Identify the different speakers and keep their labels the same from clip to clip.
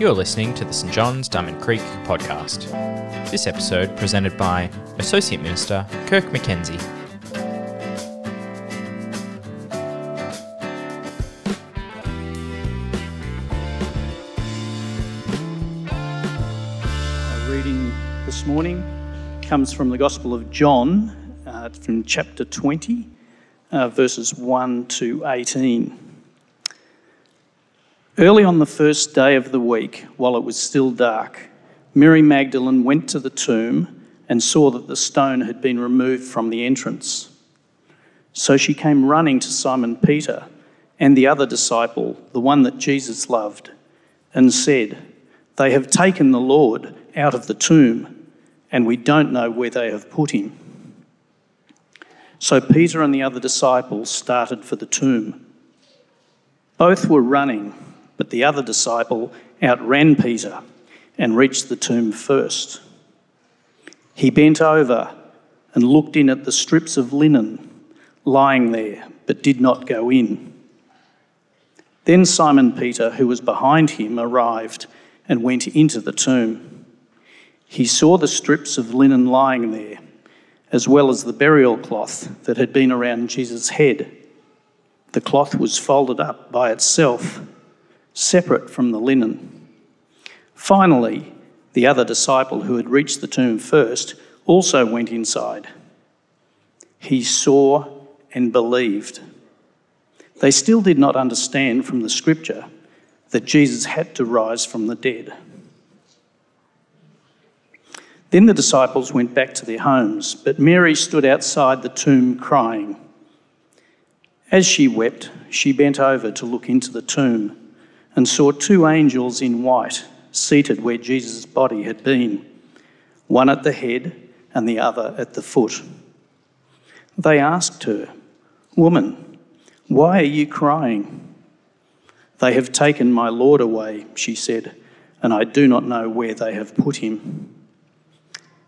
Speaker 1: You're listening to the St John's Diamond Creek podcast. This episode presented by Associate Minister Kirk McKenzie.
Speaker 2: Our reading this morning comes from the Gospel of John, uh, from chapter 20, uh, verses 1 to 18. Early on the first day of the week, while it was still dark, Mary Magdalene went to the tomb and saw that the stone had been removed from the entrance. So she came running to Simon Peter and the other disciple, the one that Jesus loved, and said, They have taken the Lord out of the tomb, and we don't know where they have put him. So Peter and the other disciple started for the tomb. Both were running but the other disciple outran Peter and reached the tomb first. He bent over and looked in at the strips of linen lying there, but did not go in. Then Simon Peter, who was behind him, arrived and went into the tomb. He saw the strips of linen lying there, as well as the burial cloth that had been around Jesus' head. The cloth was folded up by itself separate from the linen. Finally, the other disciple who had reached the tomb first also went inside. He saw and believed. They still did not understand from the scripture that Jesus had to rise from the dead. Then the disciples went back to their homes, but Mary stood outside the tomb crying. As she wept, she bent over to look into the tomb and saw two angels in white seated where Jesus' body had been, one at the head and the other at the foot. They asked her, Woman, why are you crying? They have taken my Lord away, she said, and I do not know where they have put him.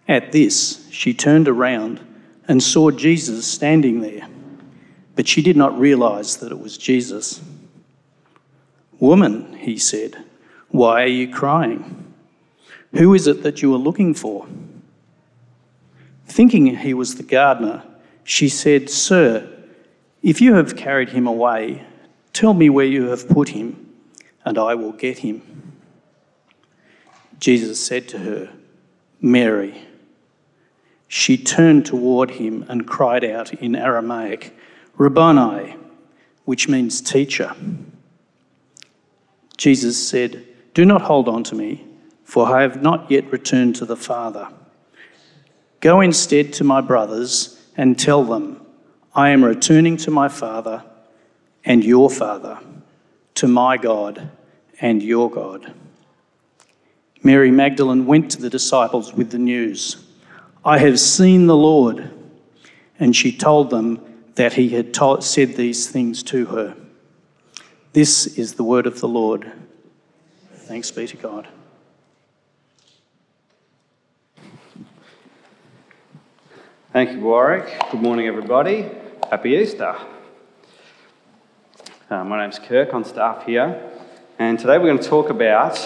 Speaker 2: At this, she turned around and saw Jesus standing there, but she did not realize that it was Jesus. Woman, he said, why are you crying? Who is it that you are looking for? Thinking he was the gardener, she said, Sir, if you have carried him away, tell me where you have put him, and I will get him. Jesus said to her, Mary. She turned toward him and cried out in Aramaic, Rabboni, which means teacher. Jesus said, Do not hold on to me, for I have not yet returned to the Father. Go instead to my brothers and tell them, I am returning to my Father and your Father, to my God and your God. Mary Magdalene went to the disciples with the news I have seen the Lord. And she told them that he had said these things to her. This is the word of the Lord. Thanks be to God.
Speaker 3: Thank you, Warwick. Good morning, everybody. Happy Easter. Uh, my name's Kirk, on staff here, and today we're going to talk about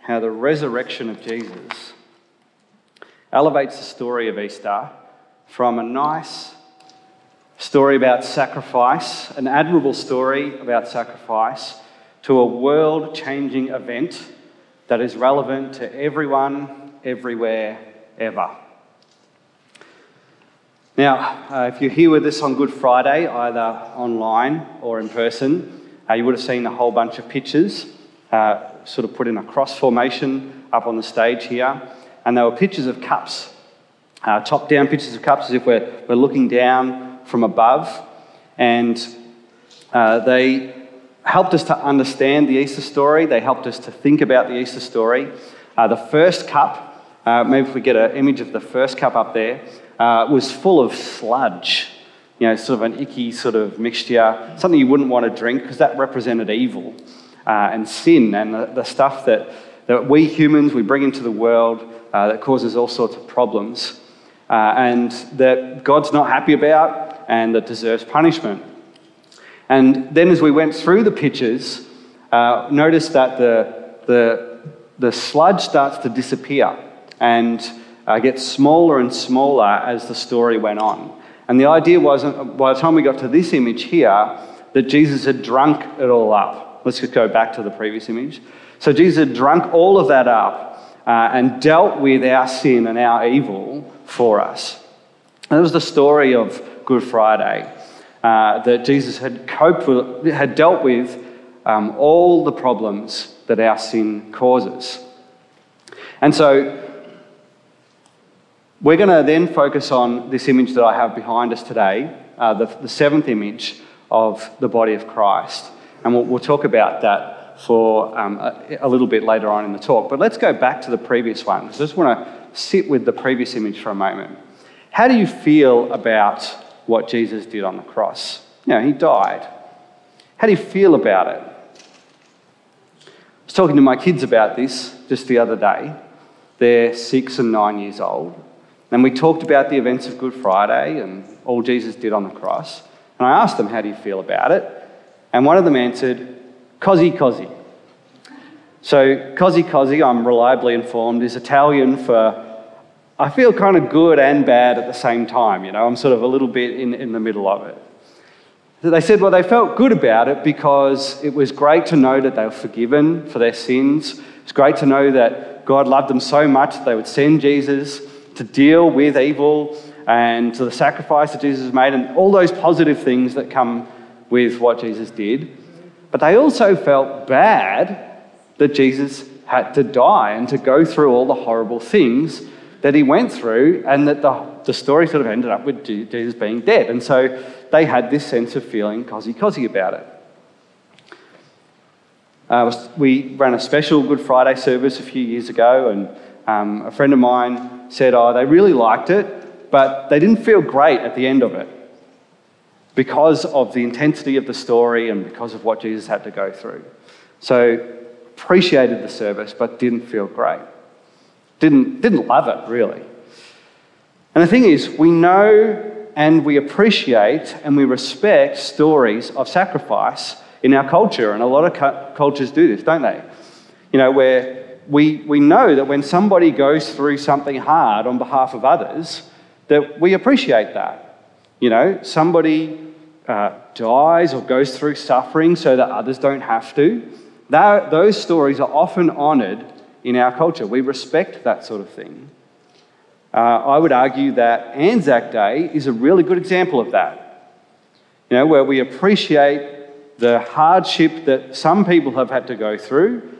Speaker 3: how the resurrection of Jesus elevates the story of Easter from a nice story about sacrifice, an admirable story about sacrifice, to a world changing event that is relevant to everyone, everywhere, ever. Now, uh, if you're here with us on Good Friday, either online or in person, uh, you would have seen a whole bunch of pictures uh, sort of put in a cross formation up on the stage here. And they were pictures of cups, uh, top down pictures of cups as if we're, we're looking down from above, and uh, they helped us to understand the Easter story. They helped us to think about the Easter story. Uh, the first cup, uh, maybe if we get an image of the first cup up there, uh, was full of sludge. You know, sort of an icky sort of mixture, something you wouldn't want to drink because that represented evil uh, and sin and the, the, stuff that, that we humans we bring into the world uh, that causes all sorts of problems and that God's not happy about and that deserves punishment. And then as we went through the pictures, uh, noticed that the, the, the sludge starts to disappear and uh, gets smaller and smaller as the story went on. And the idea was, uh, by the time we got to this image here, that Jesus had drunk it all up. Let's just go back to the previous image. So Jesus had drunk all of that up uh, and dealt with our sin and our evil for us. That was the story of Good Friday, uh, that Jesus had coped with, had dealt with um, all the problems that our sin causes. And so we're going to then focus on this image that I have behind us today, uh, the, the, seventh image of the body of Christ. And we'll, we'll talk about that for um, a, a, little bit later on in the talk. But let's go back to the previous one. I just want to sit with the previous image for a moment. How do you feel about what Jesus did on the cross? You know, he died. How do you feel about it? I was talking to my kids about this just the other day. They're six and nine years old. And we talked about the events of Good Friday and all Jesus did on the cross. And I asked them, How do you feel about it? And one of them answered, Cosy, cosy. So, cosy, cosy, I'm reliably informed, is Italian for I feel kind of good and bad at the same time. You know, I'm sort of a little bit in, in the middle of it. They said, well, they felt good about it because it was great to know that they were forgiven for their sins. It's great to know that God loved them so much that they would send Jesus to deal with evil and to the sacrifice that Jesus made and all those positive things that come with what Jesus did. But they also felt bad that Jesus had to die and to go through all the horrible things that he went through, and that the, the story sort of ended up with Jesus being dead. And so they had this sense of feeling cosy cosy about it. Uh, we ran a special Good Friday service a few years ago, and um, a friend of mine said, Oh, they really liked it, but they didn't feel great at the end of it because of the intensity of the story and because of what Jesus had to go through. So, appreciated the service, but didn't feel great. Didn't, didn't love it, really. And the thing is, we know and we appreciate and we respect stories of sacrifice in our culture, and a lot of cultures do this, don't they? You know, where we, we know that when somebody goes through something hard on behalf of others, that we appreciate that. You know, somebody uh, dies or goes through suffering so that others don't have to. That, those stories are often honoured in our culture. We respect that sort of thing. Uh, I would argue that Anzac Day is a really good example of that. You know, where we appreciate the hardship that some people have had to go through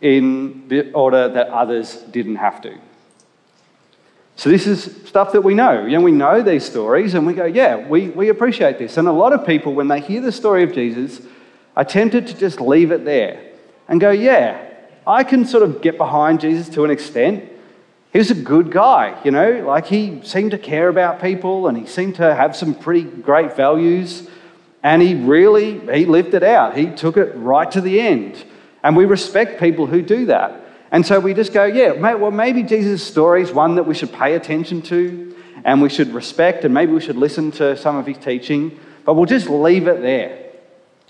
Speaker 3: in the order that others didn't have to. So, this is stuff that we know. You know, we know these stories and we go, yeah, we, we appreciate this. And a lot of people, when they hear the story of Jesus, are tempted to just leave it there and go, yeah, I can sort of get behind Jesus to an extent. He was a good guy, you know, like he seemed to care about people and he seemed to have some pretty great values. And he really, he lived it out. He took it right to the end. And we respect people who do that. And so we just go, yeah, well, maybe Jesus' story is one that we should pay attention to and we should respect and maybe we should listen to some of his teaching, but we'll just leave it there.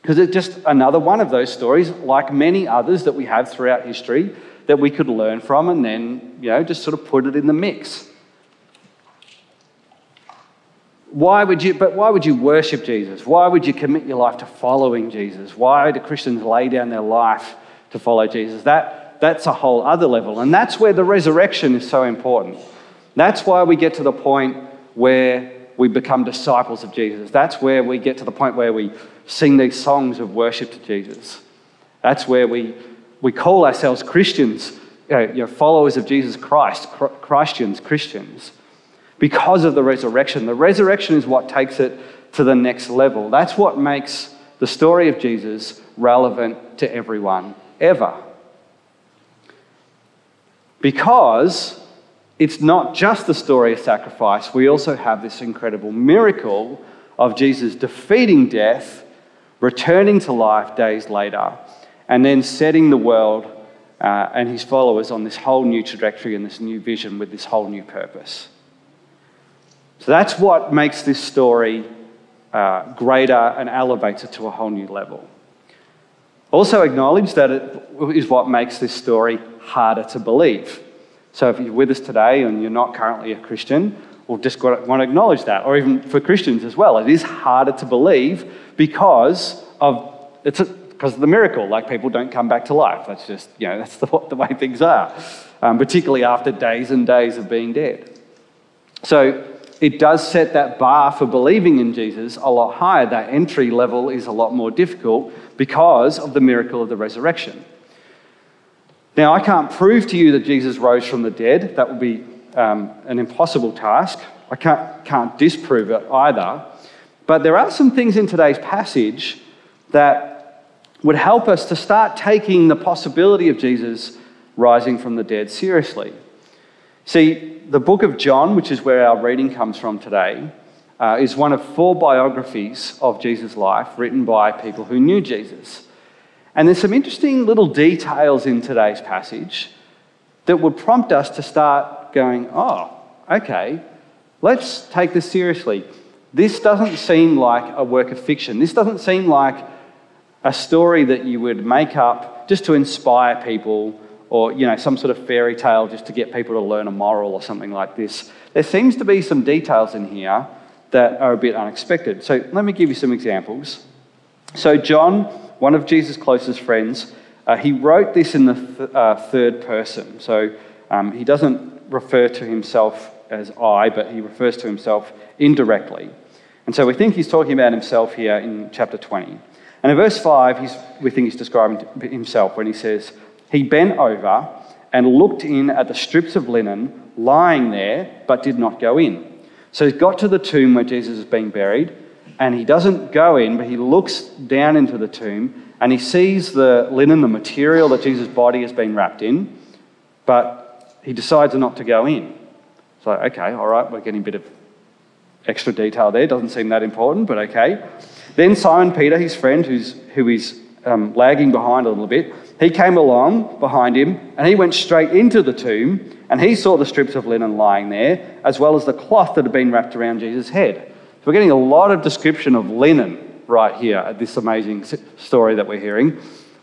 Speaker 3: Because it's just another one of those stories, like many others that we have throughout history, that we could learn from and then, you know, just sort of put it in the mix. Why would you, but why would you worship Jesus? Why would you commit your life to following Jesus? Why do Christians lay down their life to follow Jesus? That, that's a whole other level. And that's where the resurrection is so important. That's why we get to the point where we become disciples of Jesus. That's where we get to the point where we sing these songs of worship to Jesus. That's where we, we call ourselves Christians, you know, followers of Jesus Christ, Christians, Christians, because of the resurrection. The resurrection is what takes it to the next level. That's what makes the story of Jesus relevant to everyone, ever. Because it's not just the story of sacrifice, we also have this incredible miracle of Jesus defeating death, returning to life days later, and then setting the world uh, and his followers on this whole new trajectory and this new vision with this whole new purpose. So that's what makes this story uh, greater and elevates it to a whole new level. Also, acknowledge that it is what makes this story harder to believe. So, if you're with us today and you're not currently a Christian, we'll just want to acknowledge that. Or even for Christians as well, it is harder to believe because of it's a, because of the miracle. Like people don't come back to life. That's just you know that's the, the way things are, um, particularly after days and days of being dead. So it does set that bar for believing in Jesus a lot higher. That entry level is a lot more difficult because of the miracle of the resurrection. Now, I can't prove to you that Jesus rose from the dead. That would be um, an impossible task. I can't, can't disprove it either. But there are some things in today's passage that would help us to start taking the possibility of Jesus rising from the dead seriously. See, the book of John, which is where our reading comes from today, uh, is one of four biographies of Jesus' life written by people who knew Jesus. And there's some interesting little details in today's passage that would prompt us to start going, oh, okay, let's take this seriously. This doesn't seem like a work of fiction. This doesn't seem like a story that you would make up just to inspire people or you know some sort of fairy tale just to get people to learn a moral or something like this. There seems to be some details in here that are a bit unexpected. So let me give you some examples. So John, one of Jesus' closest friends, uh, he wrote this in the th- uh, third person. So um, he doesn't refer to himself as I, but he refers to himself indirectly. And so we think he's talking about himself here in chapter 20. And in verse 5, we think he's describing himself when he says, He bent over and looked in at the strips of linen lying there, but did not go in. So he's got to the tomb where Jesus is being buried, and he doesn't go in, but he looks down into the tomb and he sees the linen, the material that Jesus' body has been wrapped in, but he decides not to go in. So, okay, all right, we're getting a bit of extra detail there. Doesn't seem that important, but okay. Then Simon Peter, his friend, who's, who is um, lagging behind a little bit, he came along behind him and he went straight into the tomb and he saw the strips of linen lying there, as well as the cloth that had been wrapped around Jesus' head. So we're getting a lot of description of linen right here at this amazing story that we're hearing.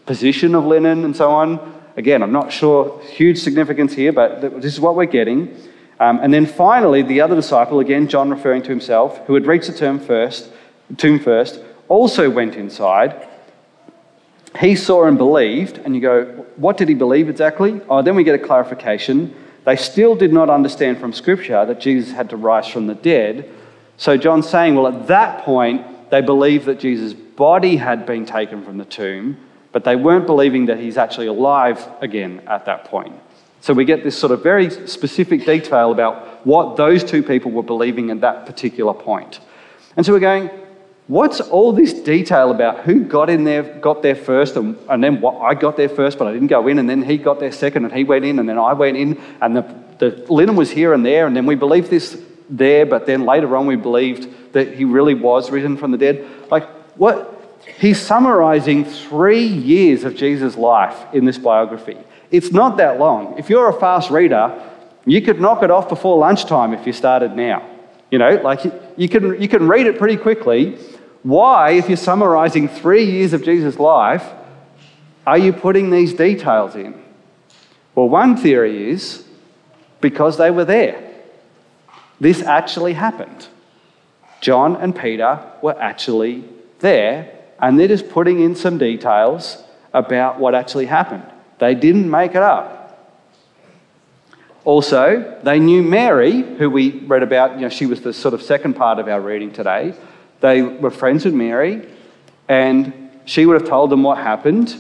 Speaker 3: Position of linen and so on. Again, I'm not sure huge significance here, but this is what we're getting. Um, and then finally, the other disciple, again, John referring to himself, who had reached the tomb first, tomb first, also went inside. He saw and believed, and you go, what did he believe exactly? Oh, then we get a clarification. They still did not understand from Scripture that Jesus had to rise from the dead. So John's saying, well, at that point, they believed that Jesus' body had been taken from the tomb, but they weren't believing that he's actually alive again at that point. So we get this sort of very specific detail about what those two people were believing at that particular point. And so we're going, what's all this detail about who got in there, got there first, and, and then what, I got there first, but I didn't go in, and then he got there second, and he went in, and then I went in, and the, the linen was here and there, and then we believe this there, but then later on we believed that he really was risen from the dead. Like, what? He's summarizing three years of Jesus' life in this biography. It's not that long. If you're a fast reader, you could knock it off before lunchtime if you started now. You know, like you can, you can read it pretty quickly. Why, if you're summarizing three years of Jesus' life, are you putting these details in? Well, one theory is because they were there. This actually happened. John and Peter were actually there, and they're just putting in some details about what actually happened. They didn't make it up. Also, they knew Mary, who we read about, you know, she was the sort of second part of our reading today. They were friends with Mary, and she would have told them what happened,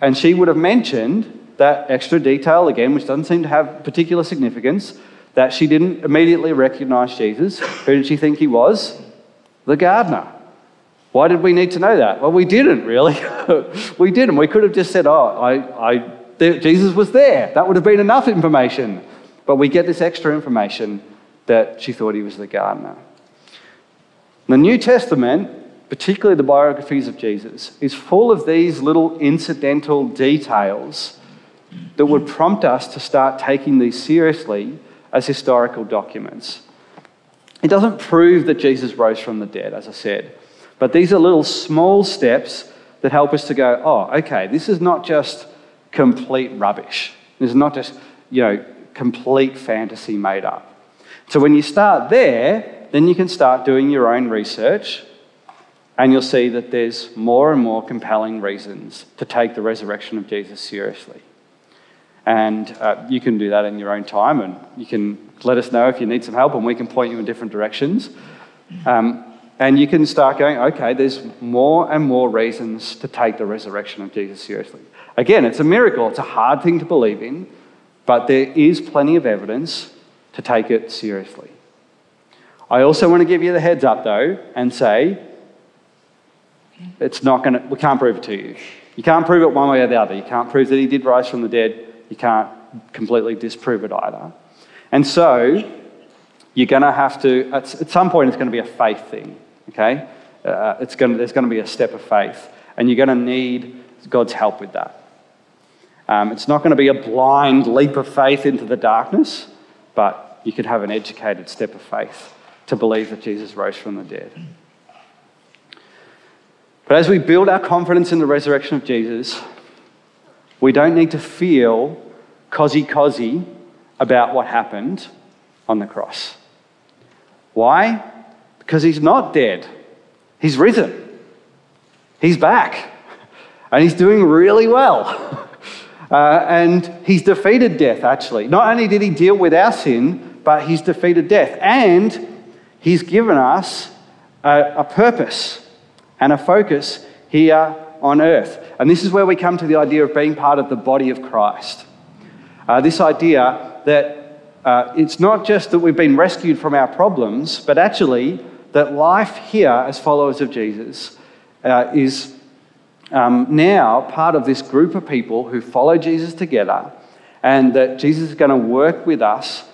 Speaker 3: and she would have mentioned that extra detail again, which doesn't seem to have particular significance, that she didn't immediately recognize Jesus. Who did she think he was? The gardener. Why did we need to know that? Well, we didn't really. we didn't. We could have just said, oh, I, I, there, Jesus was there. That would have been enough information. But we get this extra information that she thought he was the gardener. The New Testament, particularly the biographies of Jesus, is full of these little incidental details that would prompt us to start taking these seriously as historical documents. It doesn't prove that Jesus rose from the dead, as I said. But these are little small steps that help us to go, oh, okay, this is not just complete rubbish. This is not just, you know, complete fantasy made up. So when you start there, then you can start doing your own research and you'll see that there's more and more compelling reasons to take the resurrection of Jesus seriously. And uh, you can do that in your own time, and you can let us know if you need some help, and we can point you in different directions. Um, and you can start going, okay, there's more and more reasons to take the resurrection of Jesus seriously. Again, it's a miracle, it's a hard thing to believe in, but there is plenty of evidence to take it seriously. I also want to give you the heads up, though, and say it's not going to, we can't prove it to you. You can't prove it one way or the other. You can't prove that he did rise from the dead. You can't completely disprove it either. And so, you're going to have to, at, some point, it's going to be a faith thing, okay? Uh, it's going to, there's going to be a step of faith, and you're going to need God's help with that. Um, it's not going to be a blind leap of faith into the darkness, but you could have an educated step of faith to believe that Jesus rose from the dead. But as we build our confidence in the resurrection of Jesus, we don't need to feel cosy cosy about what happened on the cross. Why? Because he's not dead, he's risen, he's back, and he's doing really well. Uh, and he's defeated death, actually. Not only did he deal with our sin, but he's defeated death. And he's given us a, a purpose and a focus here on earth. And this is where we come to the idea of being part of the body of Christ. Uh, this idea that uh, it's not just that we've been rescued from our problems, but actually that life here as followers of Jesus uh, is um, now part of this group of people who follow Jesus together, and that Jesus is going to work with us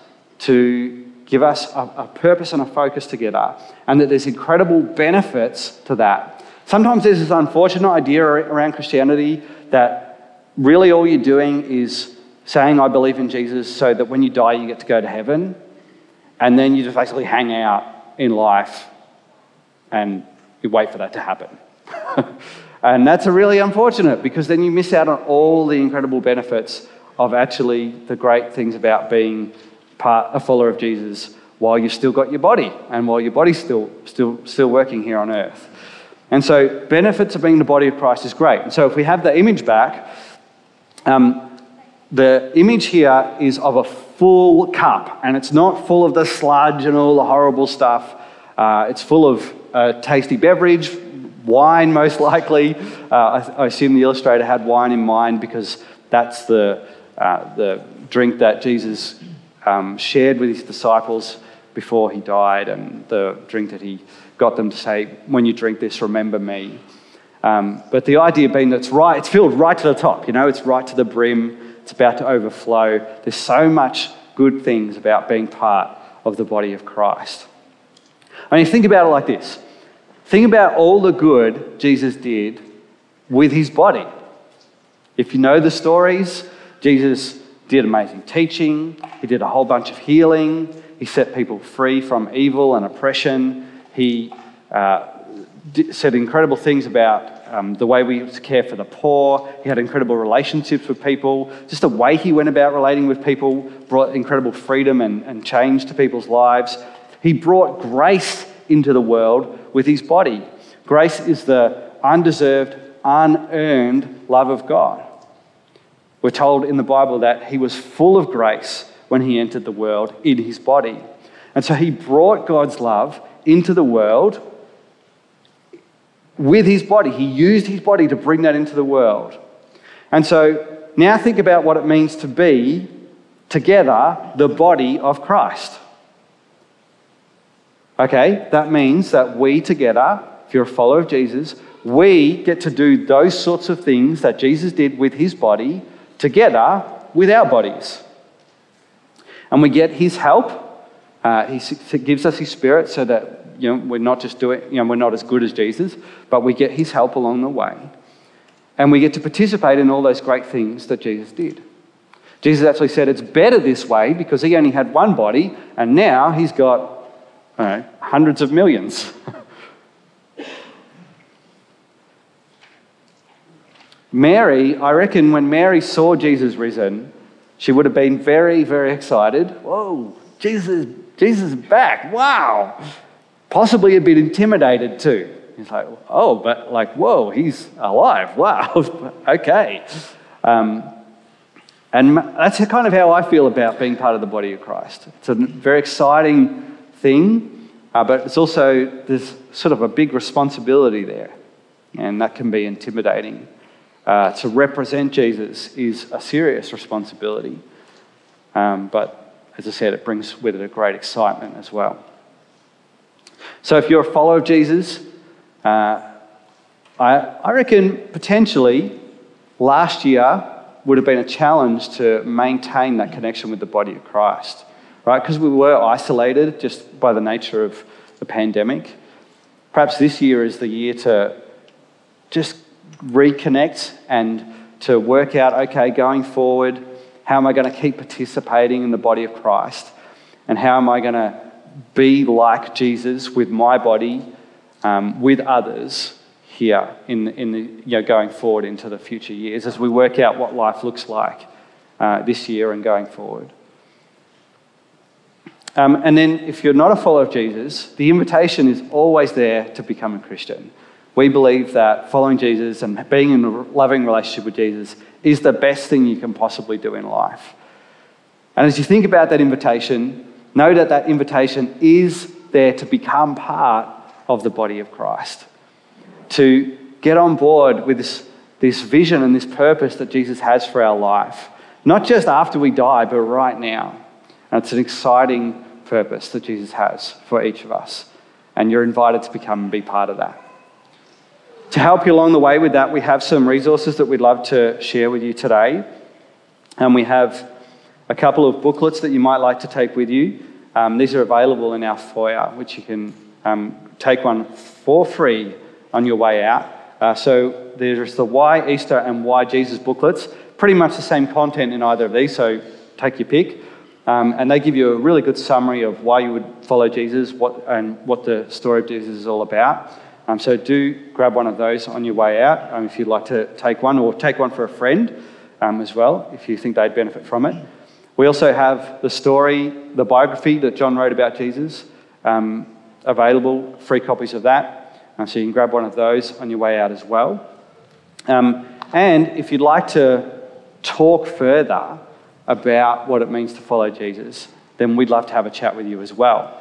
Speaker 3: to give us a, a purpose and a focus together, and that there's incredible benefits to that. Sometimes there's this unfortunate idea around Christianity that really all you're doing is saying, I believe in Jesus, so that when you die, you get to go to heaven. And then you just basically hang out in life and you wait for that to happen. and that's really unfortunate because then you miss out on all the incredible benefits of actually the great things about being part, a follower of Jesus while you've still got your body and while your body's still, still, still working here on earth. And so, benefits of being the body of Christ is great. And so, if we have the image back, um, the image here is of a full cup, and it's not full of the sludge and all the horrible stuff. Uh, it's full of a tasty beverage, wine most likely. Uh, I, I, assume the illustrator had wine in mind because that's the, uh, the drink that Jesus um, shared with his disciples before he died, and the drink that he got them to say, When you drink this, remember me. Um, but the idea being that it's right, it's filled right to the top, you know, it's right to the brim. It's about to overflow. There's so much good things about being part of the body of Christ. I mean, think about it like this think about all the good Jesus did with his body. If you know the stories, Jesus did amazing teaching, he did a whole bunch of healing, he set people free from evil and oppression, he uh, said incredible things about um, the way we care for the poor. He had incredible relationships with people. Just the way he went about relating with people brought incredible freedom and, and change to people's lives. He brought grace into the world with his body. Grace is the undeserved, unearned love of God. We're told in the Bible that he was full of grace when he entered the world in his body. And so he brought God's love into the world with his body. He used his body to bring that into the world. And so now think about what it means to be together the body of Christ. Okay, that means that we together, if you're a follower of Jesus, we get to do those sorts of things that Jesus did with his body together with our bodies. And we get his help. Uh, he gives us his spirit so that you know, we're not just doing, you know, we're not as good as Jesus, but we get his help along the way. And we get to participate in all those great things that Jesus did. Jesus actually said it's better this way because he only had one body and now he's got know, hundreds of millions. Mary, I reckon when Mary saw Jesus risen, she would have been very, very excited. Whoa, Jesus, Jesus is back. Wow. Possibly a bit intimidated too. He's like, oh, but like, whoa, he's alive. Wow. okay. Um, and that's kind of how I feel about being part of the body of Christ. It's a very exciting thing, uh, but it's also, there's sort of a big responsibility there. And that can be intimidating. Uh, to represent Jesus is a serious responsibility. Um, but as I said, it brings with it a great excitement as well. So if you're a follower of Jesus, uh, I, I reckon potentially last year would have been a challenge to maintain that connection with the body of Christ, right? Because we were isolated just by the nature of the pandemic. Perhaps this year is the year to just reconnect and to work out okay, going forward, how am I going to keep participating in the body of Christ? And how am I going to be like Jesus with my body, um, with others here in, in the, you know, going forward into the future years as we work out what life looks like uh, this year and going forward. Um, and then, if you're not a follower of Jesus, the invitation is always there to become a Christian. We believe that following Jesus and being in a loving relationship with Jesus is the best thing you can possibly do in life. And as you think about that invitation, know that that invitation is there to become part of the body of Christ to get on board with this, this vision and this purpose that Jesus has for our life. Not just after we die, but right now. And it's an exciting purpose that Jesus has for each of us. And you're invited to become and be part of that. To help you along the way with that, we have some resources that we'd love to share with you today. And we have a couple of booklets that you might like to take with you. Um, these are available in our foyer, which you can um, take one for free on your way out. Uh, so there's the Why Easter and Why Jesus booklets. Pretty much the same content in either of these, so take your pick. Um, and they give you a really good summary of why you would follow Jesus what, and what the story of Jesus is all about. Um, so do grab one of those on your way out um, if you'd like to take one, or take one for a friend um, as well if you think they'd benefit from it. We also have the story, the biography that John wrote about Jesus, um, available, free copies of that. Um, so you can grab one of those on your way out as well. Um, and if you'd like to talk further about what it means to follow Jesus, then we'd love to have a chat with you as well.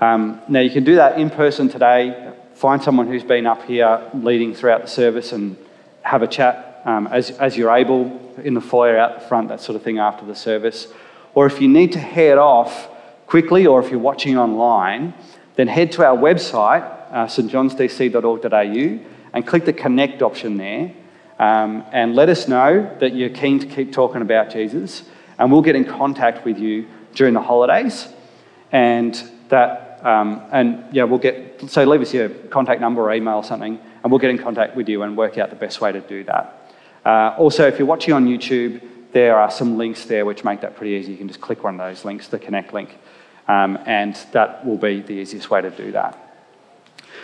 Speaker 3: Now, you can do that in person today. Find someone who's been up here leading throughout the service and have a chat um, as, as you're able in the foyer out the front, that sort of thing after the service. Or if you need to head off quickly, or if you're watching online, then head to our website uh, stjohnsdc.org.au and click the connect option there um, and let us know that you're keen to keep talking about Jesus and we'll get in contact with you during the holidays and that um, and yeah we'll get so leave us your contact number or email or something and we'll get in contact with you and work out the best way to do that. Uh, also if you're watching on youtube there are some links there which make that pretty easy. You can just click one of those links the connect link um, and that will be the easiest way to do that.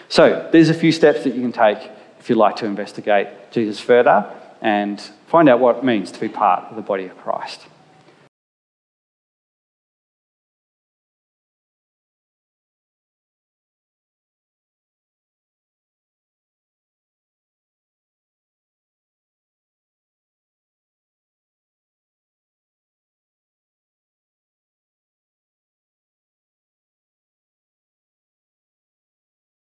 Speaker 3: So, there's a few steps that you can take if you'd like to investigate Jesus further and find out what it means to be part of the body of Christ.